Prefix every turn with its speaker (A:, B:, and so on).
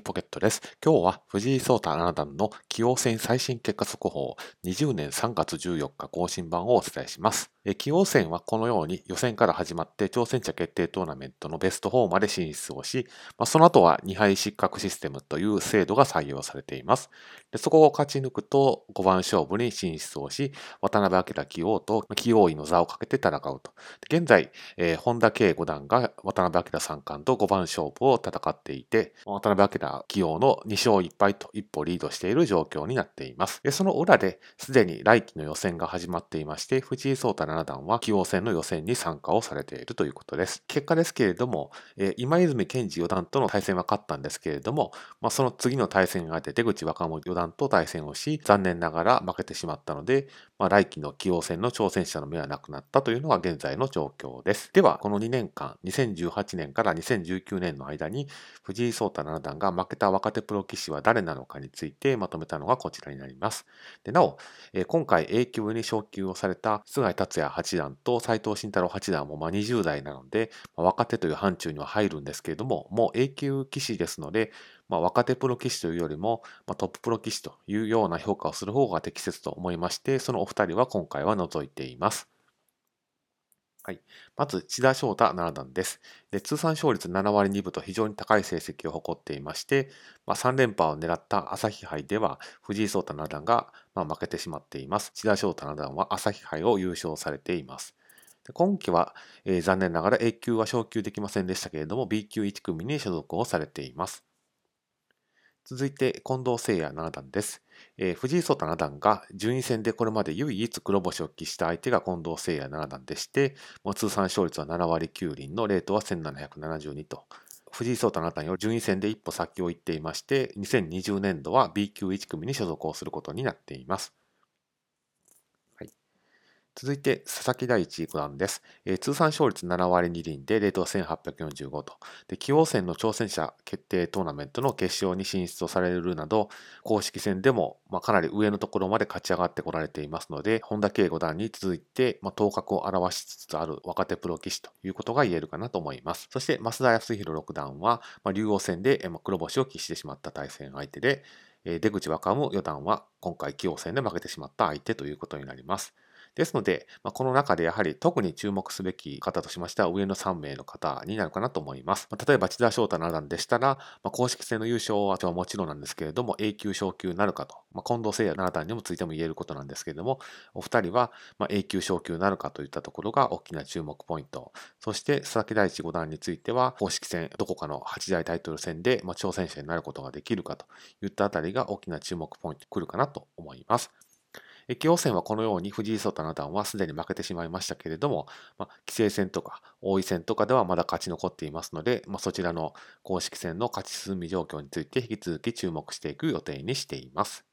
A: ポケットです。今日は藤井聡太七段の棋王戦最新結果速報20年3月14日更新版をお伝えします。棋王戦はこのように予選から始まって挑戦者決定トーナメントのベスト4まで進出をし、まあ、その後は2敗失格システムという制度が採用されています。でそこを勝ち抜くと5番勝負に進出をし、渡辺明棋王と棋王位の座をかけて戦うと。現在、えー、本田圭五段が渡辺明三冠と5番勝負を戦っていて、渡辺明棋王の2勝1敗と一歩リードしている状況になっています。でその裏で、すでに来期の予選が始まっていまして、藤井聡太七段は棋王戦の予選に参加をされているということです。結果ですけれども、えー、今泉健二四段との対戦は勝ったんですけれども、まあ、その次の対戦が出て出口若者四段と対戦をし、残念ながら負けてしまったので、まあ、来期の棋王戦の挑戦者の目はなくなったというのが現在の状況です。では、この2年間、2018年から2019年の間に、藤井聡太七段が負けた若手プロ棋士は誰なのかについてまとめたのがこちらになります。でなお、えー、今回 A 級に昇級をされた菅井達也八段と斎藤慎太郎八段もま20代なので、まあ、若手という範疇には入るんですけれども、もう A 級棋士ですので、まあ、若手プロ棋士というよりも、まあ、トッププロ棋士というような評価をする方が適切と思いまして、そのお二人は今回は除いています。はい、まず、千田翔太七段です。で通算勝率7割2分と非常に高い成績を誇っていまして、まあ、3連覇を狙った朝日杯では藤井聡太七段が、まあ、負けてしまっています。千田翔太七段は朝日杯を優勝されています。今期は、えー、残念ながら A 級は昇級できませんでしたけれども B 級1組に所属をされています。続いて近藤誠也七段です。えー、藤井聡太七段が順位戦でこれまで唯一黒星を喫した相手が近藤誠也七段でして、もう通算勝率は7割9厘のレートは1772と、藤井聡太七段より順位戦で一歩先を行っていまして、2020年度は B 級1組に所属をすることになっています。続いて、佐々木大地九段です。えー、通算勝率7割2厘で、レートは1845と。で、棋王戦の挑戦者決定トーナメントの決勝に進出をされるなど、公式戦でも、まあ、かなり上のところまで勝ち上がってこられていますので、本田圭五段に続いて、まあ、頭角を現しつつある若手プロ棋士ということが言えるかなと思います。そして、増田康弘六段は、まあ、竜王戦で、まあ、黒星を喫してしまった対戦相手で、え出口若武四段は今回棋王戦で負けてしまった相手ということになります。ですので、まあ、この中でやはり特に注目すべき方としましては上の3名の方になるかなと思います。まあ、例えば千田翔太七段でしたら、まあ、公式戦の優勝はもちろんなんですけれども、A 級昇級なるかと、まあ、近藤誠也七段にもついても言えることなんですけれども、お二人はま A 級昇級なるかといったところが大きな注目ポイント。そして佐々木大地五段については、公式戦、どこかの8大タイトル戦で挑戦者になることができるかといったあたりが大きな注目ポイントくるかなと思います。駅王戦はこのように藤井聡太七段はすでに負けてしまいましたけれども、まあ、棋聖戦とか王位戦とかではまだ勝ち残っていますので、まあ、そちらの公式戦の勝ち進み状況について引き続き注目していく予定にしています。